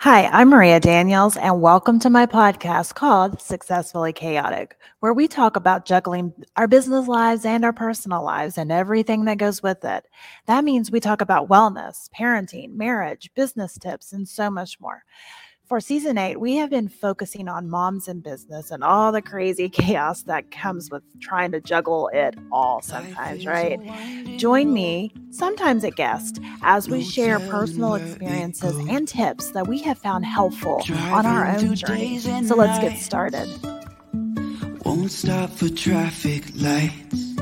Hi, I'm Maria Daniels, and welcome to my podcast called Successfully Chaotic, where we talk about juggling our business lives and our personal lives and everything that goes with it. That means we talk about wellness, parenting, marriage, business tips, and so much more. For season eight, we have been focusing on moms in business and all the crazy chaos that comes with trying to juggle it all sometimes, right? Join me, sometimes a guest, as we share personal experiences and tips that we have found helpful on our own journey. So let's get started. Won't stop for traffic lights.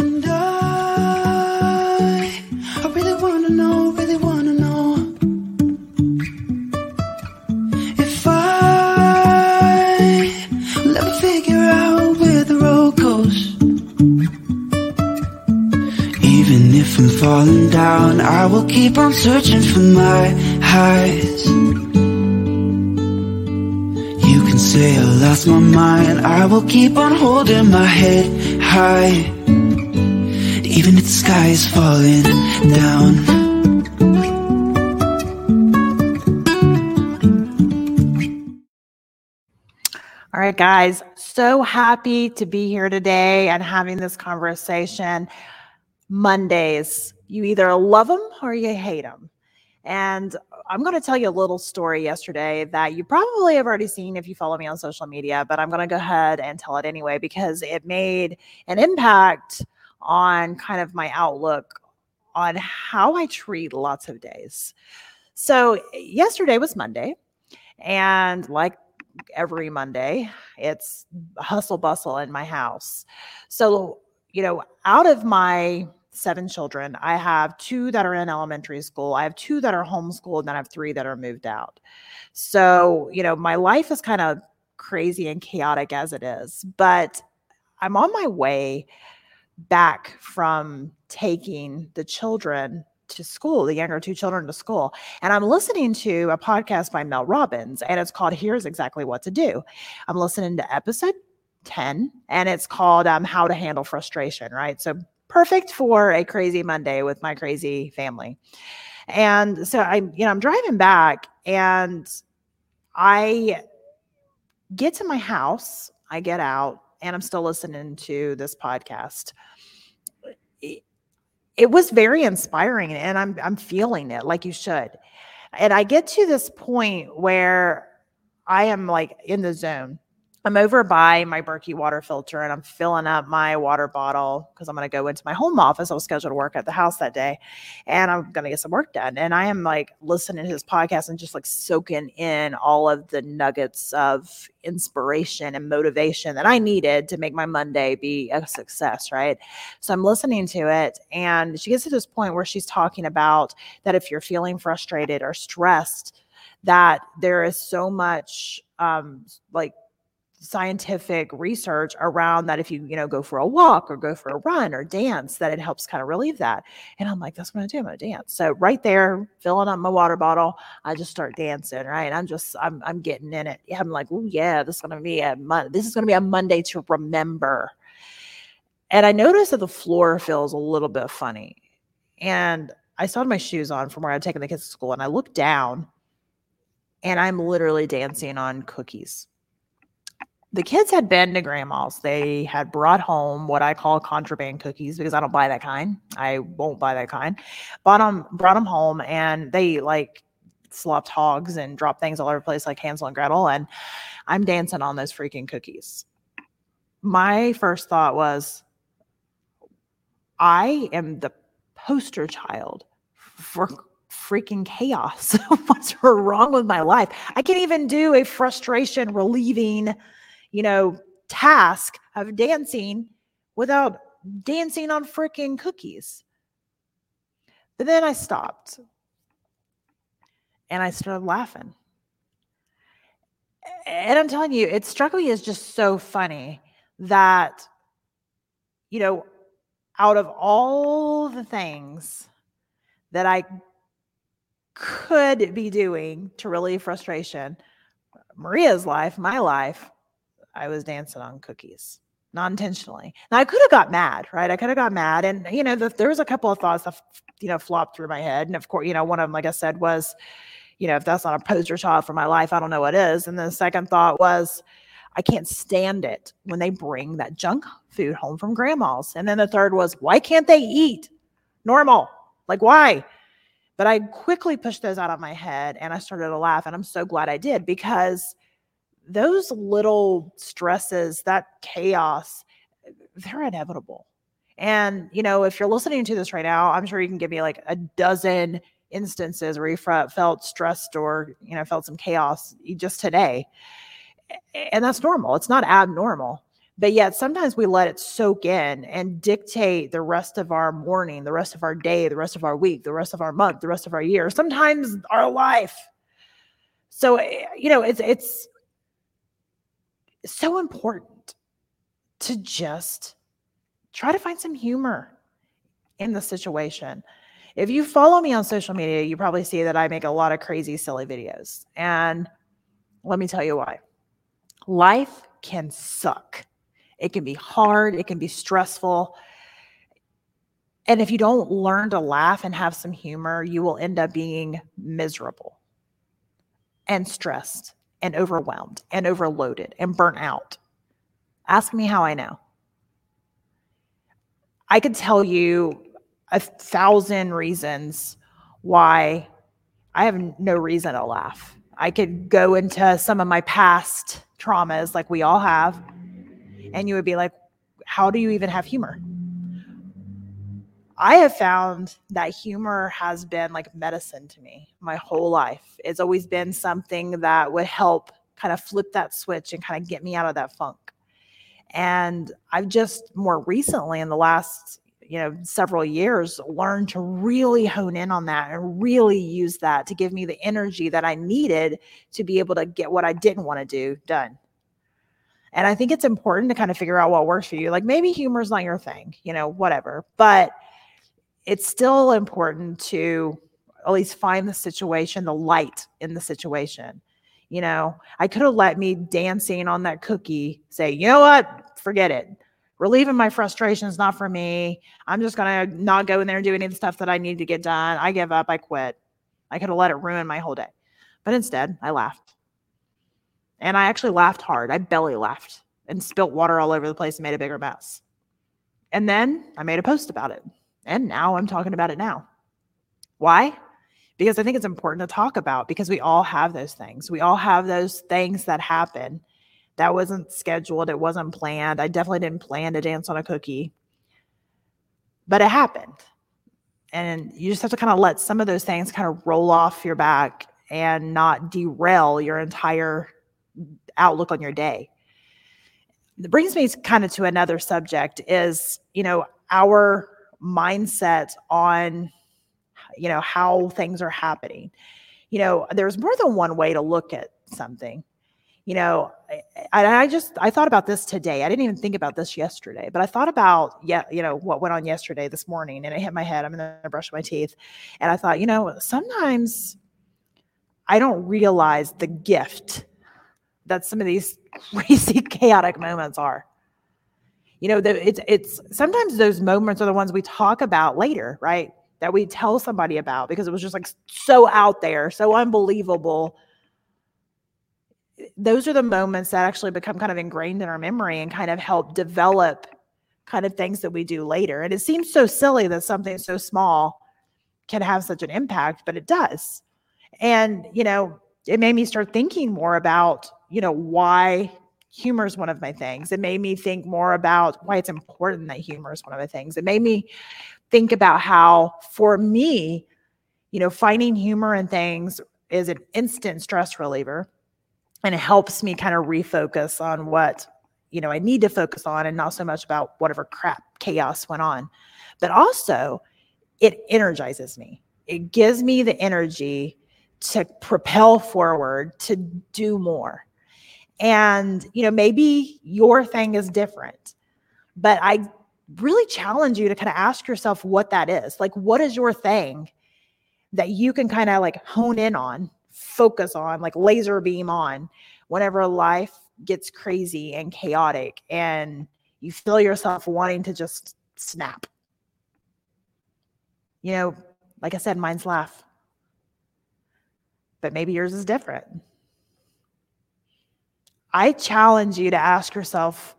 And I, I really wanna know, really wanna will keep on searching for my highs. You can say I lost my mind. I will keep on holding my head high. Even if the sky is falling down. All right, guys, so happy to be here today and having this conversation. Mondays, you either love them or you hate them. And I'm going to tell you a little story yesterday that you probably have already seen if you follow me on social media, but I'm going to go ahead and tell it anyway because it made an impact on kind of my outlook on how I treat lots of days. So, yesterday was Monday, and like every Monday, it's hustle bustle in my house. So, you know, out of my seven children. I have two that are in elementary school. I have two that are homeschooled, and I have three that are moved out. So, you know, my life is kind of crazy and chaotic as it is, but I'm on my way back from taking the children to school, the younger two children to school. And I'm listening to a podcast by Mel Robbins, and it's called Here's Exactly What to Do. I'm listening to episode 10, and it's called um, How to Handle Frustration, right? So perfect for a crazy Monday with my crazy family. And so I'm, you know, I'm driving back and I get to my house, I get out, and I'm still listening to this podcast. It, it was very inspiring and I'm I'm feeling it like you should. And I get to this point where I am like in the zone I'm over by my Berkey water filter and I'm filling up my water bottle because I'm going to go into my home office. I was scheduled to work at the house that day and I'm going to get some work done. And I am like listening to his podcast and just like soaking in all of the nuggets of inspiration and motivation that I needed to make my Monday be a success. Right. So I'm listening to it. And she gets to this point where she's talking about that if you're feeling frustrated or stressed, that there is so much um, like scientific research around that if you you know go for a walk or go for a run or dance that it helps kind of relieve that. And i'm like that's what i'm gonna do i'm gonna dance. So right there filling up my water bottle i just start dancing right? I'm just i'm, I'm getting in it. I'm like oh yeah this is gonna be a mon- this is gonna be a monday to remember. And i noticed that the floor feels a little bit funny. And i had my shoes on from where i'd taken the kids to school and i looked down and i'm literally dancing on cookies the kids had been to grandma's. They had brought home what I call contraband cookies because I don't buy that kind. I won't buy that kind. Bought them, brought them home, and they like slopped hogs and dropped things all over the place like Hansel and Gretel. And I'm dancing on those freaking cookies. My first thought was, I am the poster child for freaking chaos. What's wrong with my life? I can't even do a frustration relieving you know, task of dancing without dancing on freaking cookies. But then I stopped and I started laughing. And I'm telling you, it struck me as just so funny that, you know, out of all the things that I could be doing to relieve frustration, Maria's life, my life, I was dancing on cookies, not intentionally. Now I could have got mad, right? I could have got mad, and you know, the, there was a couple of thoughts that you know flopped through my head, and of course, you know, one of them, like I said, was, you know, if that's not a poster child for my life, I don't know what is. And the second thought was, I can't stand it when they bring that junk food home from grandma's. And then the third was, why can't they eat normal? Like, why? But I quickly pushed those out of my head and I started to laugh. And I'm so glad I did because those little stresses, that chaos, they're inevitable. And, you know, if you're listening to this right now, I'm sure you can give me like a dozen instances where you felt stressed or, you know, felt some chaos just today. And that's normal. It's not abnormal. But yet sometimes we let it soak in and dictate the rest of our morning, the rest of our day, the rest of our week, the rest of our month, the rest of our year, sometimes our life. So, eh, you know, it's it's so important to just try to find some humor in the situation. If you follow me on social media, you probably see that I make a lot of crazy, silly videos. And let me tell you why. Life can suck. It can be hard, it can be stressful. And if you don't learn to laugh and have some humor, you will end up being miserable and stressed and overwhelmed and overloaded and burnt out. Ask me how I know. I could tell you a thousand reasons why I have no reason to laugh. I could go into some of my past traumas, like we all have, and you would be like, how do you even have humor? I have found that humor has been like medicine to me my whole life. It's always been something that would help kind of flip that switch and kind of get me out of that funk. And I've just more recently, in the last you know several years learned to really hone in on that and really use that to give me the energy that i needed to be able to get what i didn't want to do done and i think it's important to kind of figure out what works for you like maybe humor is not your thing you know whatever but it's still important to at least find the situation the light in the situation you know i could have let me dancing on that cookie say you know what forget it relieving my frustration is not for me. I'm just going to not go in there and do any of the stuff that I need to get done. I give up. I quit. I could have let it ruin my whole day. But instead, I laughed. And I actually laughed hard. I belly laughed and spilt water all over the place and made a bigger mess. And then I made a post about it. And now I'm talking about it now. Why? Because I think it's important to talk about because we all have those things. We all have those things that happen that wasn't scheduled. It wasn't planned. I definitely didn't plan to dance on a cookie, but it happened. And you just have to kind of let some of those things kind of roll off your back and not derail your entire outlook on your day. It brings me kind of to another subject is, you know, our mindset on, you know, how things are happening. You know, there's more than one way to look at something. You know I, I just i thought about this today. I didn't even think about this yesterday but i thought about yeah you know what went on yesterday this morning and it hit my head. I'm gonna brush my teeth. And i thought you know sometimes i don't realize the gift that some of these crazy chaotic moments are you know the, it's it's sometimes those moments are the ones we talk about later right that we tell somebody about because it was just like so out there so unbelievable those are the moments that actually become kind of ingrained in our memory and kind of help develop kind of things that we do later. And it seems so silly that something so small can have such an impact, but it does. And, you know, it made me start thinking more about, you know, why humor is one of my things. It made me think more about why it's important that humor is one of the things. It made me think about how, for me, you know, finding humor in things is an instant stress reliever and it helps me kind of refocus on what you know I need to focus on and not so much about whatever crap chaos went on. But also it energizes me. It gives me the energy to propel forward, to do more. And you know, maybe your thing is different. But I really challenge you to kind of ask yourself what that is. Like what is your thing that you can kind of like hone in on focus on, like laser beam on, whenever life gets crazy and chaotic and you feel yourself wanting to just snap. You know, like I said, mine's laugh. but maybe yours is different. I challenge you to ask yourself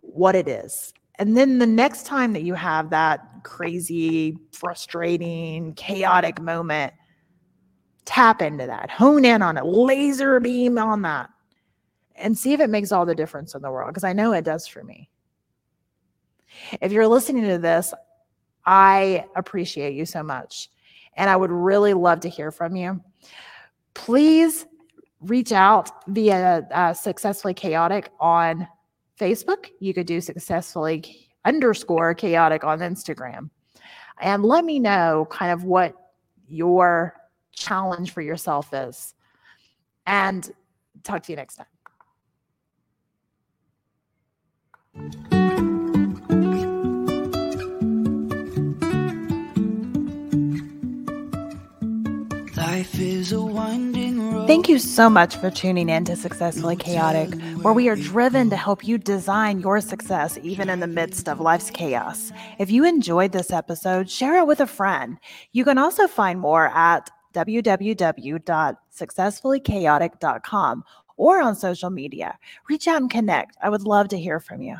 what it is. And then the next time that you have that crazy, frustrating, chaotic moment, tap into that, hone in on it, laser beam on that, and see if it makes all the difference in the world. Because I know it does for me. If you're listening to this, I appreciate you so much. And I would really love to hear from you. Please reach out via uh, Successfully Chaotic on Facebook. You could do Successfully underscore chaotic on Instagram. And let me know kind of what your challenge for yourself is. And talk to you next time. Thank you so much for tuning in to Successfully Chaotic, where we are driven to help you design your success even in the midst of life's chaos. If you enjoyed this episode, share it with a friend. You can also find more at www.successfullychaotic.com or on social media. Reach out and connect. I would love to hear from you.